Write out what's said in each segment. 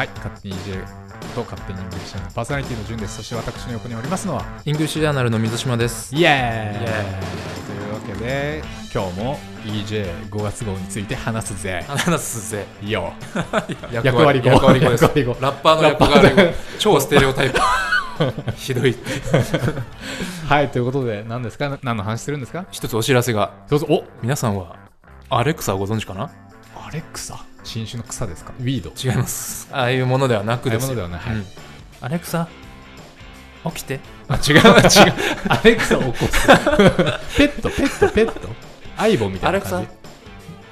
はい、勝手に EJ と勝手にイングリッシュのパーソナリティの順です。そして私の横におりますのは、 English Journal の水島です。イエーイイエというわけで、今日も EJ5 月号について話すぜ。話すぜ。よ 役役割語役割語です。ラッパーの役割語。超ステレオタイプ。ひどい。はい、ということで、何ですか？何の話するんですか？一つお知らせが。どうぞ、お皆さんは、アレクサをご存知かな？アレクサ？新種の草ですか？ウィード。違います。ああいうものではなくですよ。ああいうものではないうんアレクサ、起きて。あ、違う、違う。アレクサを起こす。ペット、ペット、ペット。相棒みたアレクサいな感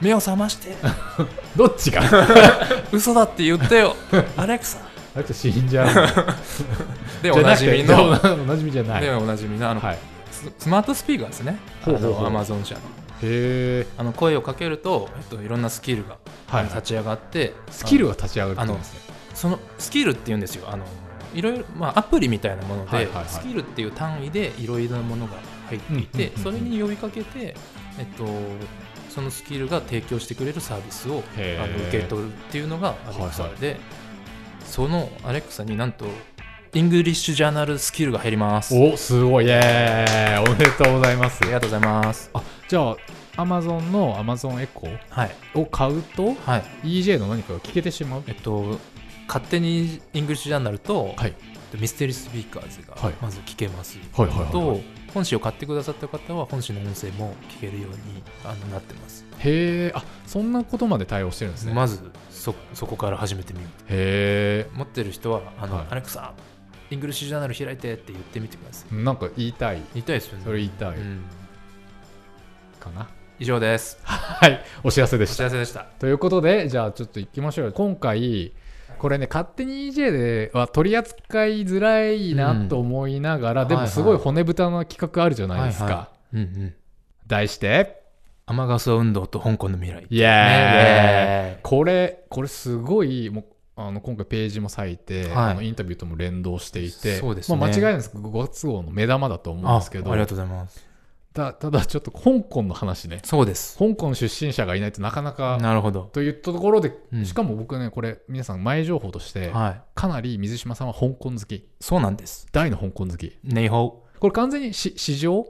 じ。、目を覚まして。どっちが？嘘だって言ってよ。アレクサ。アレクサ死んじゃう。で、おなじみの、じゃなくておなじみじゃない。で、おなじみの、あの、はい。ススマートスピーカーですね。アマゾン社の。へえ。あの声をかけると、えっと、いろんなスキルがはい。立ち上がって、スキルが立ち上がるってことですね。そのスキルっていうんですよ。あのいろいろ、まあ、アプリみたいなもので、はいはいはい。スキルっていう単位でいろいろなものが入っていて、うんそれに呼びかけて、えっと、そのスキルが提供してくれるサービスをあの受け取るっていうのがアレクサはいはで、そのアレクサになんとEnglish Journal スキルが入ります。おすごい。イエーイ。おめでとうございます。ありがとうございます。あじゃあアマゾンの Amazon Echo はい、を買うとはい。EJ の何かが聞けてしまう？えっと、勝手に English Journal と、はい。 Mystery Speakers がはいまず聞けます、と本誌を買ってくださった方は本誌の音声も聞けるようにあのなってます、へえあそんなことまで対応してるんですね。まずそそこから始めてみようへ持ってる人はあの、はい。 Alexa English Journal 開いてって言ってみてください。えなんか言いたい。言いたいですよね。それ言いたい。うんかな、以上です。はいお知らせでお知したらせでした。ということでじゃあちょっと行きましょうよ。今回これね勝手に EJ では取り扱いづらいなと思いながら、でもすごい骨太な企画あるじゃないですか、うんうん。題して雨傘運動と香港の未来。イエーイ、ねこれこれすごいもうあの今回ページも割いて、はい。あのインタビューとも連動していてそうですね。まあ、間違いないですけど5月号の目玉だと思うんですけど。あありがとうございますたただちょっと香港の話ね。そうです。香港出身者がいないとなかなかなるほど。といったところで、うん。しかも僕ねこれ皆さん前情報として、はい。かなり水島さんは香港好き。そうなんです。大の香港好き。ネイホー。これ完全にし市場？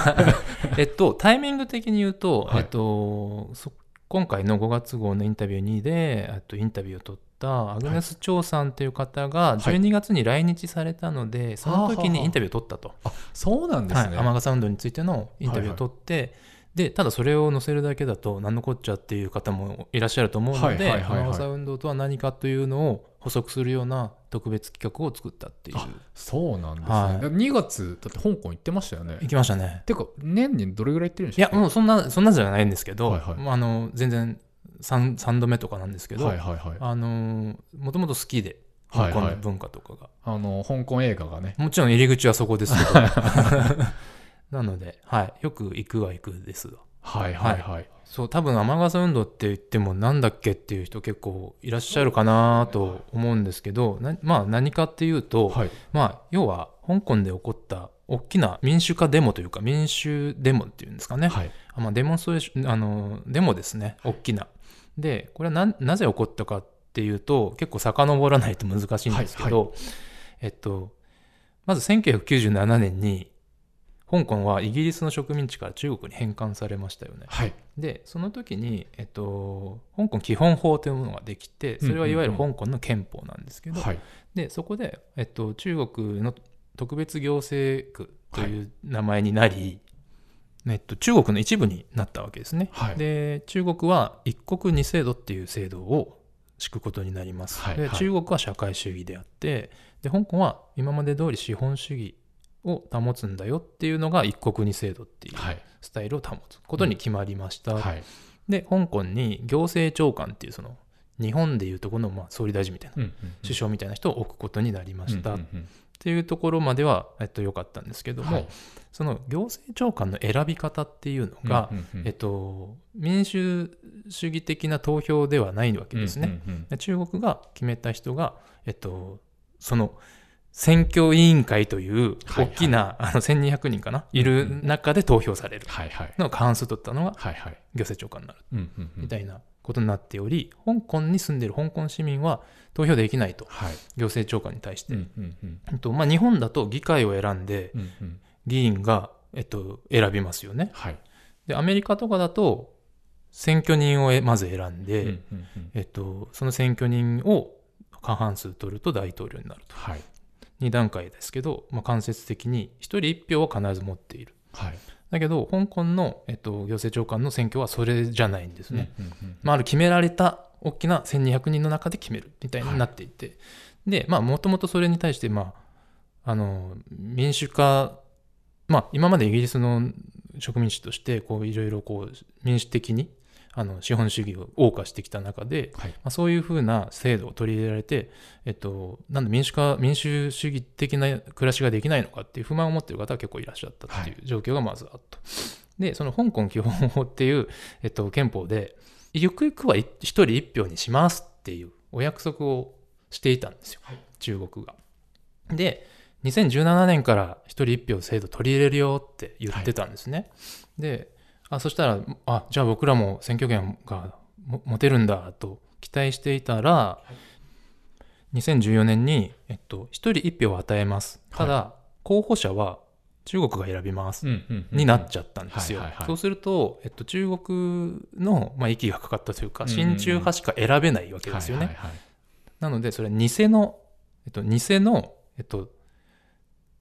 えっと、タイミング的に言うと、はい。えっと、そ今回の5月号のインタビュー2で、えっと、インタビューを取ったアグネス・チョウさんという方が12月に来日されたので、その時にインタビューを取ったと。そうなんですね、はい、雨傘運動についてのインタビューを取って、でただそれを載せるだけだと何のこっちゃっていう方もいらっしゃると思うのはいではいはいはい。雨傘運動とは何かというのを補足するような特別企画を作ったっていう。あそうなんですね、はい。2月だって香港行ってましたよね。行きましたね。てか年にどれぐらい行ってるんでいやすかもうそんなそんなじゃないんですけど、はいはい。まああの全然 3, 3度目とかなんですけど、はいはいはい。あのもともと好きではいはい。香港の文化とかが、あの香港映画がね。もちろん入り口はそこですけど。なので、はい、よく行くは行くですがはいはいはい、そう多分雨傘運動って言ってもなんだっけっていう人結構いらっしゃるかなと思うんですけどなまあ何かっていうと、はい。まあ要は香港で起こった大きな民主化デモというか民主デモっていうんですかね、はい。あまあ、デモンストレーションあのデモですね。大きなでこれはななぜ起こったかっていうと結構遡らないと難しいんですけど、はいえっとまず1997年に香港はイギリスの植民地から中国に返還されましたよね。はい。でその時に、えっと、香港基本法というものができてそれはいわゆる香港の憲法なんですけど、はい。でそこで、えっと、中国の特別行政区という名前になり、えっと、中国の一部になったわけですね。はい。で中国は一国二制度っていう制度を敷くことになります。はいはい。で中国は社会主義であってで香港は今まで通り資本主義を保つんだよっていうのが一国二制度っていうはい。スタイルを保つことに決まりました。はい。で香港に行政長官っていうその日本でいうところのまあ総理大臣みたいなうんうん首相みたいな人を置くことになりました、っうんうんていうところまでは、えっと、良かったんですけども、はい。その行政長官の選び方っていうのが、うんうんうんえっと、民主主義的な投票ではないわけですね。うんうんうんで中国が決めた人が、えっと、その選挙委員会というはいはい。大きな、あの1200人かな、いる中で投票されるはいはい。のを過半数取ったのがはいはい。行政長官になる。みたいなことになっており、香港に住んでいる香港市民は投票できないとはい。行政長官に対して、うんうんうん。うんとまあ、日本だと議会を選んでうんうん。議員が、えっと、選びますよね。はい。でアメリカとかだと選挙人をえまず選んで、うんうんうん。えっと、その選挙人を過半数取ると大統領になると。はい。2段階ですけど、まあ、間接的に1人1票は必ず持っている。はいだけど香港の、えっと、行政長官の選挙はそれじゃないんですね、うんうんうん。まあ、ある決められた大きな1200人の中で決めるみたいになっていて、でまあもともとそれに対して、まあ、あの民主化まあ今までイギリスの植民地としてこういろいろこう民主的にあの資本主義を謳歌してきた中で、はいまあ、そういうふうな制度を取り入れられて、えっと、なんで民主化民主主義的な暮らしができないのかっていう不満を持っている方は結構いらっしゃったっていう状況がまずあった。でその香港基本法っていう、えっと、憲法でゆくゆくは一人一票にしますっていうお約束をしていたんですよ、中国が。で2017年から一人一票制度取り入れるよって言ってたんですね。であそしたらあじゃあ僕らも選挙権がも持てるんだと期待していたら、2014年に、えっと、一人一票を与えます。ただ、候補者は中国が選びます、になっちゃったんですよ。はいはいはい。そうすると、えっと、中国の、まあ、息がかかったというか、親中派しか選べないわけですよね。はいはいはい。なので、それは偽の、えっと、偽の、えっと、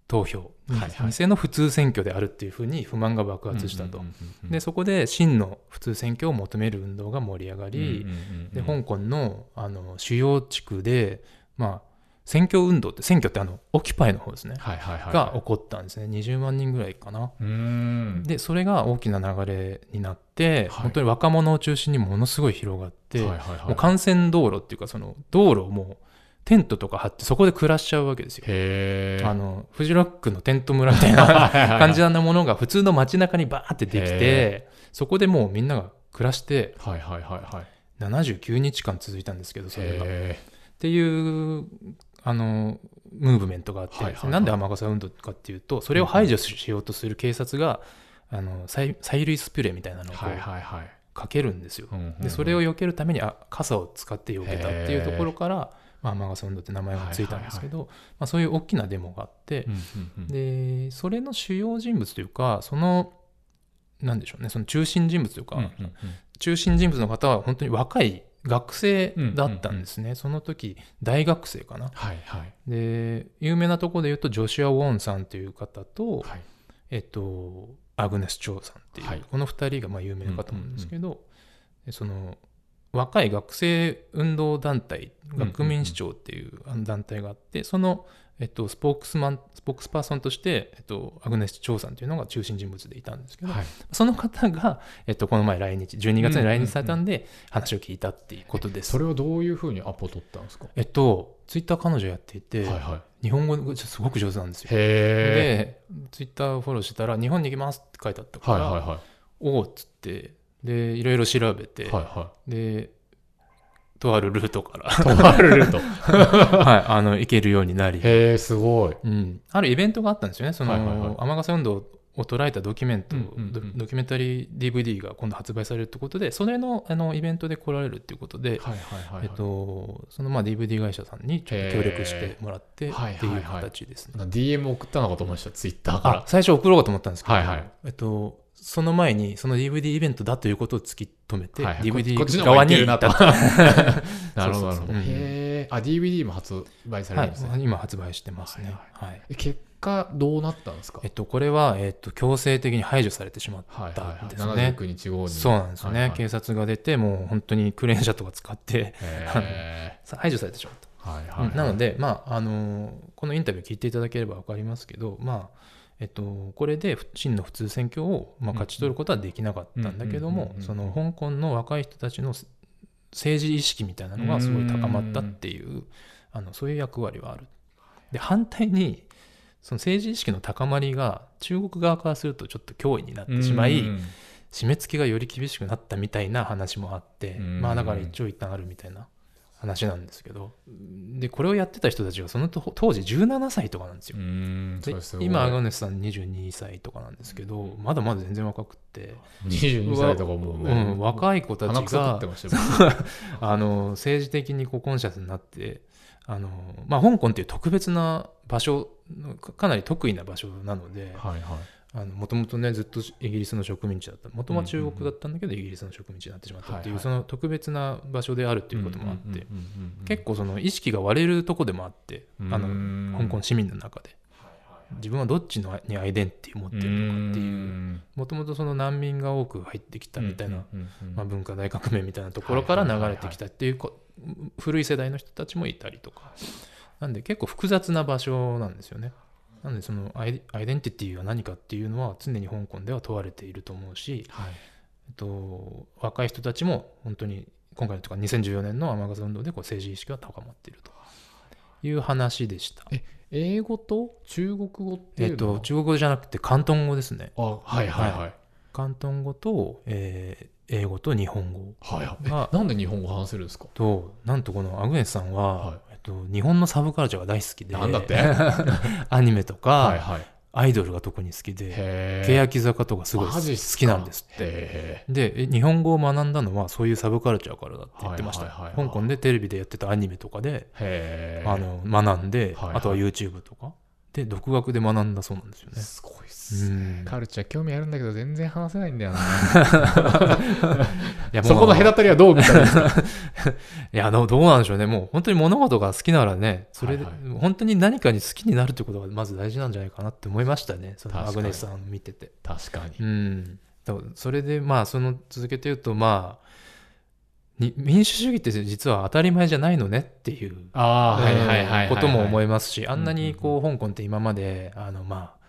投票、はいはい偽の普通選挙であるってい。うふうに不満が爆発したと。で、そこで真の普通選挙を求める運動が盛り上がり、で香港のあの主要地区で、まあ、選挙運動って、選挙ってあのオキュパイの方ですね、はいはいはいが起こったんですね。20万人ぐらいかな。でそれが大きな流れになって、はい。本当に若者を中心にものすごい広がって、はいはいはい。もう幹線道路っていうかその道路をもうテントとか張ってそこで暮らしちゃうわけですよ。あのフジロックのテント村みたいな感感じなものが普通の街中にバーってできへてそこでもうみんなが暮らしてはいはいはいはい。79日間続いたんですけどそれが。っへていうあのムーブメントがあって、はいはいはい。なんで雨傘運動かっていうとそれを排除しようとする警察が、あの催催涙スプレーみたいなのをはいはいはい。かけるんですよ。うんうんうん。でそれを避けるためにあ傘を使って避けたっていうところから、まあ、雨傘運動って名前がついたんですけど、まあ、そういう大きなデモがあってう、んうんうん。でそれの主要人物というかそのなんでしょうねその中心人物というか、うんうんうん。中心人物の方は本当に若い学生だったんですね、その時大学生かな。はいはい。で有名なところで言うとジョシュア・ウォンさんという方と、はい。えっと、アグネス・チョウさんっていう、はい。この2人がまあ有名かと思うんですけど、でその若い学生運動団体学民主張っていう団体があってその、えっと、スポークスマンスポークスパーソンとして、えっと、アグネス・チョウさんというのが中心人物でいたんですけど、はい。その方が、えっと、この前来日12月に来日されたんで話を聞いたっていうことです。それをどういうふうにアポ取ったんですか？えっと、ツイッター彼女やっていて、はいはい。日本語がすごく上手なんですよ。へで、ツイッターフォローしたら、日本に行きますって書いてあったえから、はいはいはおおっつって、で、いろいろ調べて、いはい。はで、とあるルートから、いとあるルート。はい、あの、行けるようになり、へえすごい。うん、あるイベントがあったんですよね、その、はいはいはい。雨傘運動を捉えたドキュメント、ドドキュメンタリー DVD が今度発売されるってことで、それのあのイベントで来られるっていうことで、そのまあ DVD 会社さんにちょっと協力してもらってってはいはい。はいいう形ですね。DM 送ったのかと思いましたツイッターかあ最初送ろうと思ったんですけど、はいはい。えっと、その前にその DVD イベントだということを突き止めて、らはいはい。ここっち DVD 側になった。なるほどなるほど。へえあ DVD も発売されはいるんですね、今発売してますね。ははい。え結果どうなったんですか？えっと、これは、えっと、強制的に排除されてしまっはいたはいはいんですね。79日後に。そうなんですよね、はいはい。警察が出て、もう本当にクレーン車とか使って排除されてしまった。ーはいはいはい。なので、まああのーこのインタビュー聞いていただければ分かりますけど、まあえっと、これで真の普通選挙を、まあ、勝ち取ることはできなかったんだけどもその香港の若い人たちの政治意識みたいなのがすごい高まったっていうあのそういう役割はある。で反対にその政治意識の高まりが中国側からするとちょっと脅威になってしまい、うん。締め付けがより厳しくなったみたいな話もあって、うん。まあだから一長一短あるみたいな話なんですけどでこれをやってた人たちがそのと当時17歳とかなんですよ。う。んで今アガネスさん22歳とかなんですけどまだまだ全然若くって、22歳とかもうね、うん、若い子たちが あの政治的にこうコンシャスになってあの、まあ、香港っていう特別な場所かかなり得意な場所なのではいはいもともとねずっとイギリスの植民地だった。もともと中国だったんだけど、イギリスの植民地になってしまったっていう、その特別な場所であるっていうこともあって、結構その意識が割れるとこでもあって、あの香港市民の中で。自分はどっちのにアイデンティティを持ってるのかっていう。もともとその難民が多く入ってきたみたいな、まあ、文化大革命みたいなところから流れてきたっていうこ古い世代の人たちもいたりとか。なんで結構複雑な場所なんですよねなんでそのアイデンティティが何かっていうのは常に香港では問われていると思うし、はい。えっと、若い人たちも本当に今回のとか2014年の雨傘運動でこう政治意識が高まっていると。いう話でした。英語と中国語っていえっと、中国語じゃなくて広東語ですね。あはいはいはい。広東語と、えー英語と日本語はいなんで日本語話せるんですか？となんとこのアグネスさんは、はいと、日本のサブカルチャーが大好きで。なんだって？アニメとか、はいはい。アイドルが特に好きで。へ欅坂とかすごい好きなんですって。へでえ日本語を学んだのはそういうサブカルチャーからだって言ってました、香港でテレビでやってたアニメとかで、えあの学んで、はいはい。あとは YouTube とかで独学で学んだそうなんですよね。すごいっうすん。カルチャー興味あるんだけど全然話せないんだよな。いやそこの隔たりはどう見たらいいですかいやどうどうなんでしょうね。もう本当に物事が好きならねそれで、はい本当に何かに好きになるってことがまず大事なんじゃないかなって思いましたね。そのアグネスさんを見てて。確かに。うん、それでまあその続けて言うとまあに民主主義って実は当たり前じゃないのねっていうことも思いいますしあんなにこう香港って今まであのまあ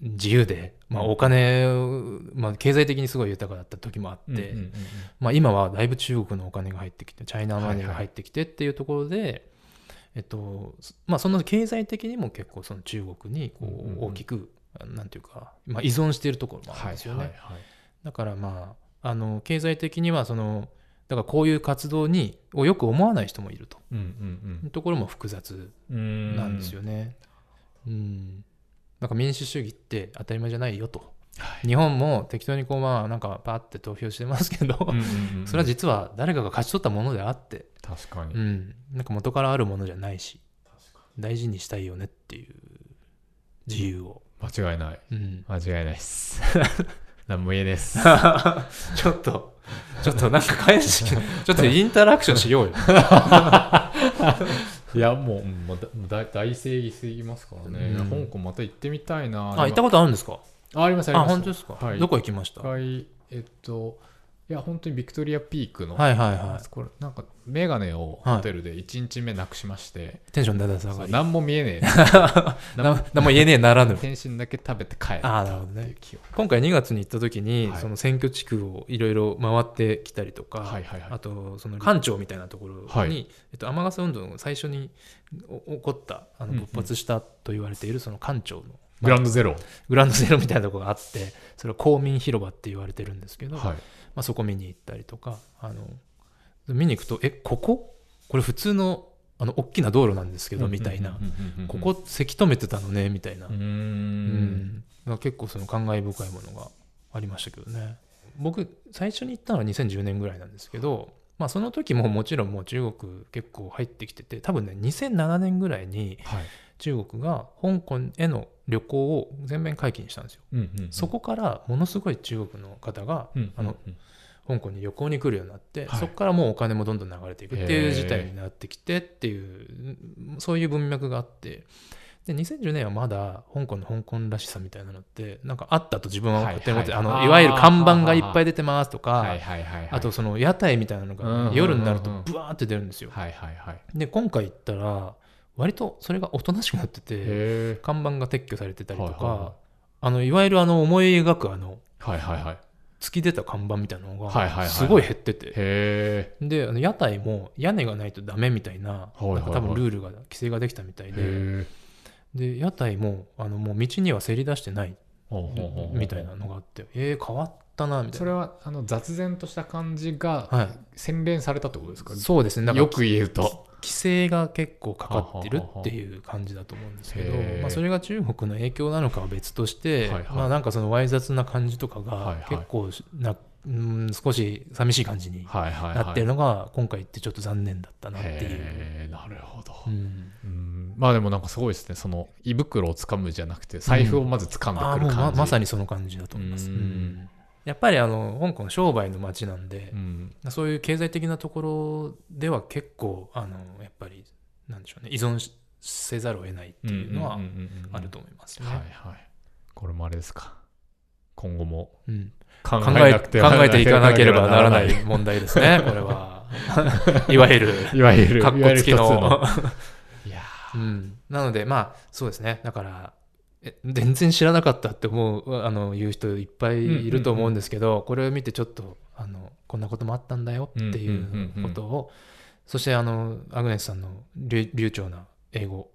自由で、まあ、お金を、まあ、経済的にすごい豊かだった時もあって、まあ、今はだいぶ中国のお金が入ってきてチャイナマネーが入ってきてっていうところで、えっとまあ、その経済的にも結構その中国にこうんうんうん。う大きく、なんていうか、まあ、依存しているところもあるんですよね。はいはいはい。だからまああの経済的にはそのだからこういう活動にをよく思わない人もいると。うんうんいうところも複雑なんですよね。うん、なんか民主主義って当たり前じゃないよと。日本も適当にこうまあなんかパーって投票してますけど、うん それは実は誰かが勝ち取ったものであって、確かに。うん、なんか元からあるものじゃないし大事にしたいよねっていう自由を、間違いない。うん、間違いないっす 何も言えねえっす。ちょっとちょっとなんか返し ちょっとインタラクションしようよ。いやもううんもうだ大大正義すぎますからね、うん。香港また行ってみたいな。あ行ったことあるんですか？あありますありあます。本当ですか、はい。どこ行きました？一回えっといや本当にビクトリアピークの、はいはいはい。これなんか眼鏡をホテルで1日目なくしまして、テンションだだ下がり。何も見えねえ。な何も言えねえならぬ。天津だけ食べて帰るあーなるほどね。今回2月に行った時に、はい。その選挙地区をいろいろ回ってきたりとか、はいはいはい。あとその官庁みたいなところに、はい。えっと、雨傘運動の最初にお起こったあのうんうん。勃発したと言われているその官庁の、グランドゼロ、グランドゼロみたいなところがあってそれは公民広場って言われてるんですけど、はいまあ、そこ見に行ったりとかあの見に行くとえここ？これ普通のあの大きな道路なんですけどみたいな。ここせき止めてたのねみたいな。うーん。結構その感慨深いものがありましたけどね。僕最初に行ったのは2010年ぐらいなんですけど、まあ、その時ももちろんもう中国結構入ってきてて多分ね2007年ぐらいにはい。中国が香港への旅行を全面解禁にしたんですよ、うんうんうん。そこからものすごい中国の方がうんあのうん。香港に旅行に来るようになって、はい。そこからもうお金もどんどん流れていくっていう事態になってきてっていうそういう文脈があって。で2010年はまだ香港の香港らしさみたいなのってなんかあったと自分は勝手に思って、はいはい。あのいわゆる看板がいっぱい出てますとか、あとその屋台みたいなのうんうんうんうん。が夜になるとブワーって出るんですよ。はいはいはい。で今回行ったら割とそれがおとなしくなっててへ看板が撤去されてたりとか、はいはいはい。あのいわゆるあの思い描くあのえはいはいはい。突き出た看板みたいなのはいはいはいはい。がすごい減ってて、へであの屋台も屋根がないとダメみたいな,、はいはいなんか多分ルールが規制ができたみたいえで。へで屋台もあのもう道にはせり出してないえみたいなのがあってえー、変わったなみたいな。それはあの雑然とした感じがはい。洗練されたってことですか、そうですね。よく言うと規制が結構かかってるっていう感じだと思うんですけどまあ、それが中国の影響なのかは別として、はいはい。まあ、なんかそのわい雑な感じとかはいがはい。結構な、うん少し寂しい感じにはいはいはい。なってるのが今回ってちょっと残念だったなっていう。へーなるほど、うん。うん。まあでもなんかすごいですね。その胃袋を掴むじゃなくて財布をまず掴んあーもうでくる感じ、ままさにその感じだと思います。うん。うんやっぱりあの香港商売の街なんでう、ん。そういう経済的なところでは結構あのやっぱりなんでしょうね依存しせざるを得ないっていうのはんんうんうんあると思いますね。はいはい。これもあれですか。今後も。うん。考考ええなくて考えていかなければならないい。問題ですね、これは。いわゆる、いわゆるかっこつきの。いやうん、なので、まあ、そうですね。だから、え全然知らなかったって思う、あの、言う人いっぱいいると思うんですけど、これを見てちょっと、あの、こんなこともあったんだよっていうんうんうんううん。ことを、そして、あの、アグネスさんの流流暢な英語を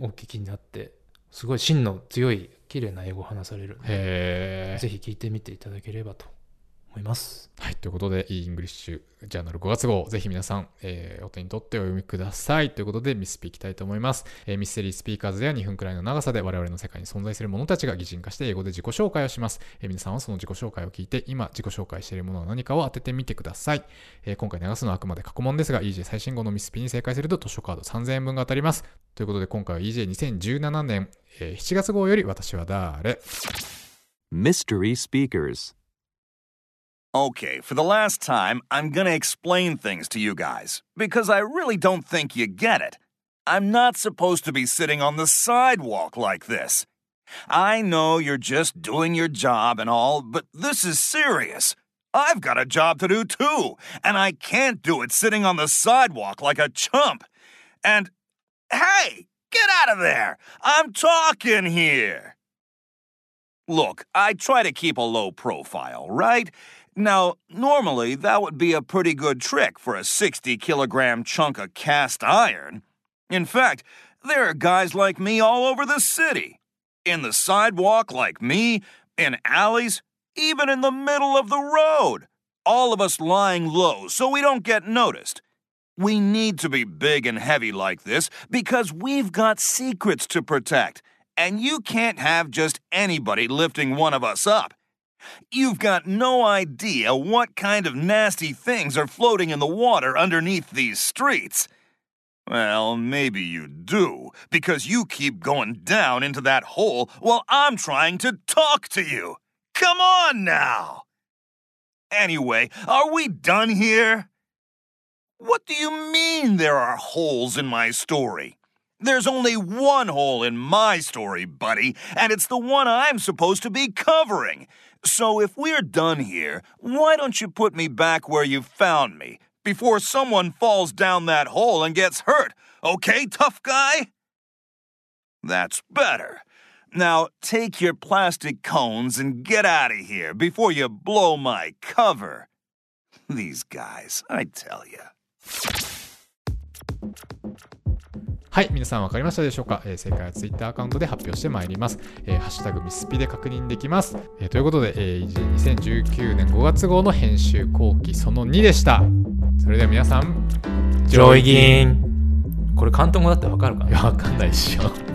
お聞きになって、すごい芯の強い、綺麗な英語を話されるので、ぜひ聞いてみていただければと思います。はい、ということで、 English Journal 5月号、ぜひ皆さん、えーお手に取ってお読みください。ということで、ミススピいきたいと思います。えーミステリースピーカーズでは2分くらいの長さで我々の世界に存在する者たちが擬人化して英語で自己紹介をします。えー皆さんはその自己紹介を聞いて、今自己紹介しているものは何かを当ててみてください。えー今回流すのはあくまで過去問ですが、EJ 最新号のミスピに正解すると図書カード3000円分が当たります。ということで、今回は EJ2017 年、えー7月号より私は誰？Mystery Speakers. Okay, for the last time, I'm gonna explain things to you guys, because I really don't think you get it. I'm not supposed to be sitting on the sidewalk like this. I know you're just doing your job and all, but this is serious. I've got a job to do too, and I can't do it sitting on the sidewalk like a chump. And hey, get out of there! I'm talking here! Look, I try to keep a low profile, right? Now, normally that would be a pretty good trick for a 60 kilogram chunk of cast iron. In fact, there are guys like me all over the city. In the sidewalk, like me, in alleys, even in the middle of the road. All of us lying low so we don't get noticed. We need to be big and heavy like this because we've got secrets to protect. And you can't have just anybody lifting one of us up. You've got no idea what kind of nasty things are floating in the water underneath these streets. Well, maybe you do, because you keep going down into that hole while I'm trying to talk to you. Come on now! Anyway, are we done here? What do you mean there are holes in my story? There's only one hole in my story, buddy, and it's the one I'm supposed to be covering. So if we're done here, why don't you put me back where you found me before someone falls down that hole and gets hurt? Okay, tough guy? That's better. Now take your plastic cones and get out of here before you blow my cover. These guys, I tell you. はい、皆さん分かりましたでしょうか、えー正解は Twitter アカウントで発表してまいります。えーハッシュタグミスピで確認できます。えーということで、えー2019年5月号の編集後期その2でした。それでは皆さん、上位議員。これ関東語だってわかるかないや、わかんないでしょ。